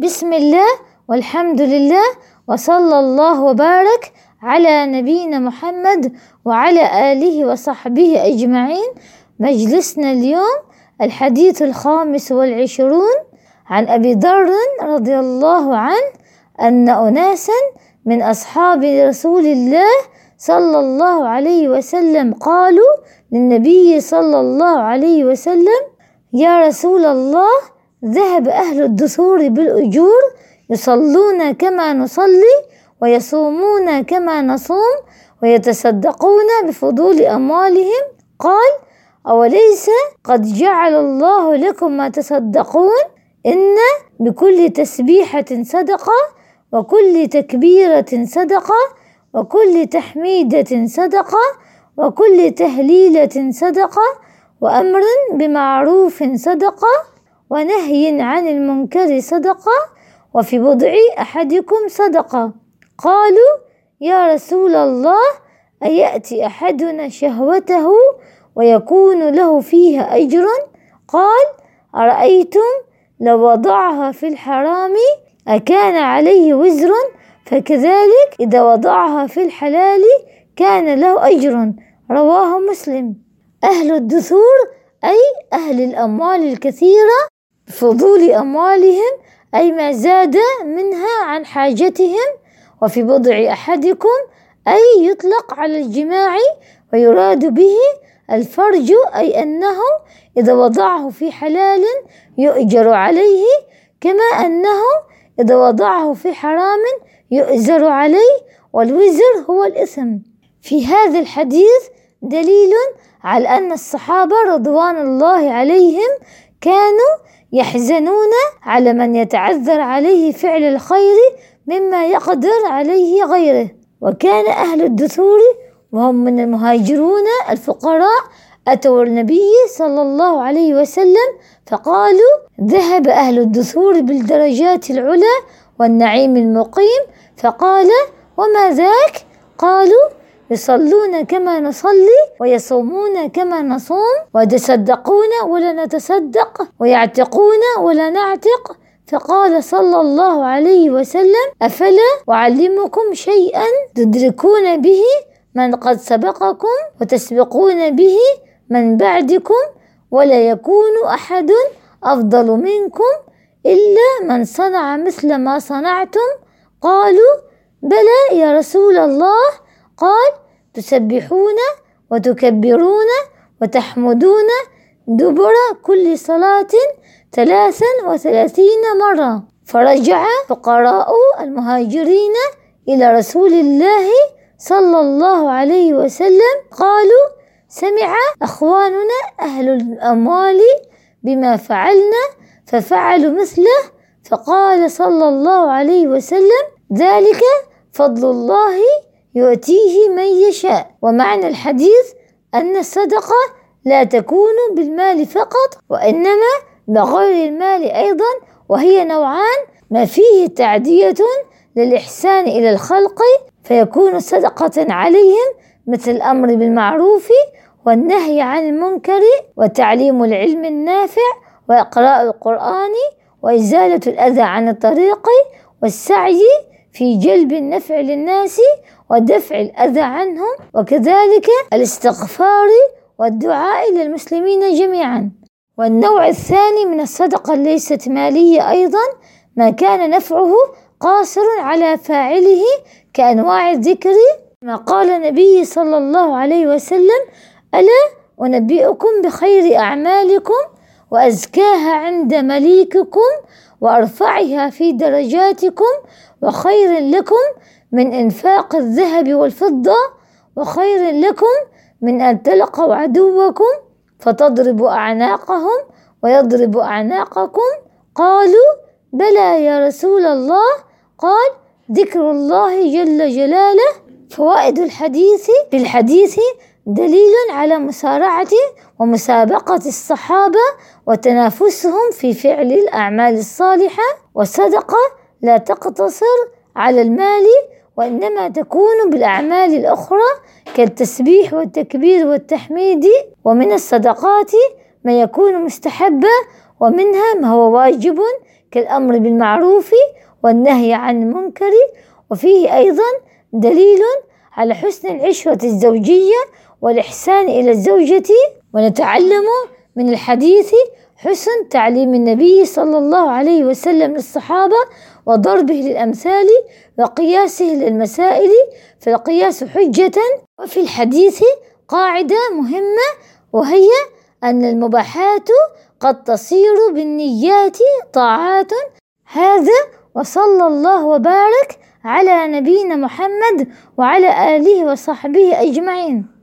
بسم الله والحمد لله وصلى الله وبارك على نبينا محمد وعلى آله وصحبه أجمعين. مجلسنا اليوم الحديث الخامس والعشرون عن أبي ذر رضي الله عنه أن أناسا من أصحاب رسول الله صلى الله عليه وسلم قالوا للنبي صلى الله عليه وسلم يا رسول الله ذهب أهل الدثور بالأجور يصلون كما نصلي ويصومون كما نصوم ويتصدقون بفضول أموالهم. قال أوليس قد جعل الله لكم ما تصدقون؟ إن بكل تسبيحة صدقة وكل تكبيرة صدقة وكل تحميدة صدقة وكل تهليلة صدقة وأمر بمعروف صدقة ونهي عن المنكر صدقة وفي بضع أحدكم صدقة. قالوا يا رسول الله أيأتي أحدنا شهوته ويكون له فيها أجر قال أرأيتم؟ لو وضعها في الحرام أكان عليه وزر فكذلك إذا وضعها في الحلال كان له أجر رواه مسلم. أهل الدثور أي أهل الأموال الكثيرة بفضول أموالهم أي ما زاد منها عن حاجتهم وفي بضع أحدكم أي يطلق على الجماع ويراد به الفرج أي أنه إذا وضعه في حلال يؤجر عليه كما أنه إذا وضعه في حرام يؤزر عليه والوزر هو الإثم. في هذا الحديث دليل على أن الصحابة رضوان الله عليهم كانوا يحزنون على من يتعذر عليه فعل الخير مما يقدر عليه غيره. وكان أهل الدثور وهم من المهاجرون الفقراء أتوا النبي صلى الله عليه وسلم فقالوا ذهب أهل الدثور بالدرجات العلى والنعيم المقيم. فقال وما ذاك؟ قالوا يصلون كما نصلي ويصومون كما نصوم ويتصدقون ولا نتصدق ويعتقون ولا نعتق. فقال صلى الله عليه وسلم أفلا أعلمكم شيئا تدركون به من قد سبقكم وتسبقون به من بعدكم ولا يكون أحد أفضل منكم إلا من صنع مثل ما صنعتم؟ قالوا بلى يا رسول الله قال تسبحون وتكبرون وتحمدون دبر كل صلاة ثلاثا وثلاثين مرة. فرجع فقراء المهاجرين إلى رسول الله صلى الله عليه وسلم. قالوا سمع أخواننا أهل الأموال بما فعلنا ففعلوا مثله. فقال صلى الله عليه وسلم ذلك فضل الله يؤتيه من يشاء. ومعنى الحديث أن الصدقة لا تكون بالمال فقط وإنما بغير المال أيضا وهي نوعان ما فيه تعدية للإحسان إلى الخلق فيكون صدقة عليهم مثل الأمر بالمعروف والنهي عن المنكر وتعليم العلم النافع وإقراء القرآن وإزالة الأذى عن الطريق والسعي في جلب النفع للناس ودفع الأذى عنهم وكذلك الاستغفار والدعاء للمسلمين جميعا. والنوع الثاني من الصدقة ليست مالية أيضا ما كان نفعه قاصر على فاعله كأنواع الذكر. ما قال النبي صلى الله عليه وسلم ألا أنبئكم بخير أعمالكم وأزكاها عند مليككم وأرفعها في درجاتكم وخير لكم من إنفاق الذهب والفضة وخير لكم من أن تلقوا عدوكم فتضربوا أعناقهم ويضرب أعناقكم. قالوا بلى يا رسول الله. قال ذكر الله جل جلاله. فوائد الحديث في الحديث دليل على مسارعة ومسابقة الصحابة وتنافسهم في فعل الأعمال الصالحة. والصدقة لا تقتصر على المال وإنما تكون بالأعمال الأخرى كالتسبيح والتكبير والتحميد. ومن الصدقات ما يكون مستحبا ومنها ما هو واجب كالأمر بالمعروف والنهي عن المنكر. وفيه أيضا دليل على حسن العشرة الزوجية والإحسان إلى الزوجة ونتعلم من الحديث حسن تعليم النبي صلى الله عليه وسلم للصحابة وضربه للأمثال وقياسه للمسائل. فالقياس حجة وفي الحديث قاعدة مهمة وهي أن المباحات قد تصير بالنيات طاعات. هذا وصلى الله وبارك على نبينا محمد وعلى آله وصحبه أجمعين.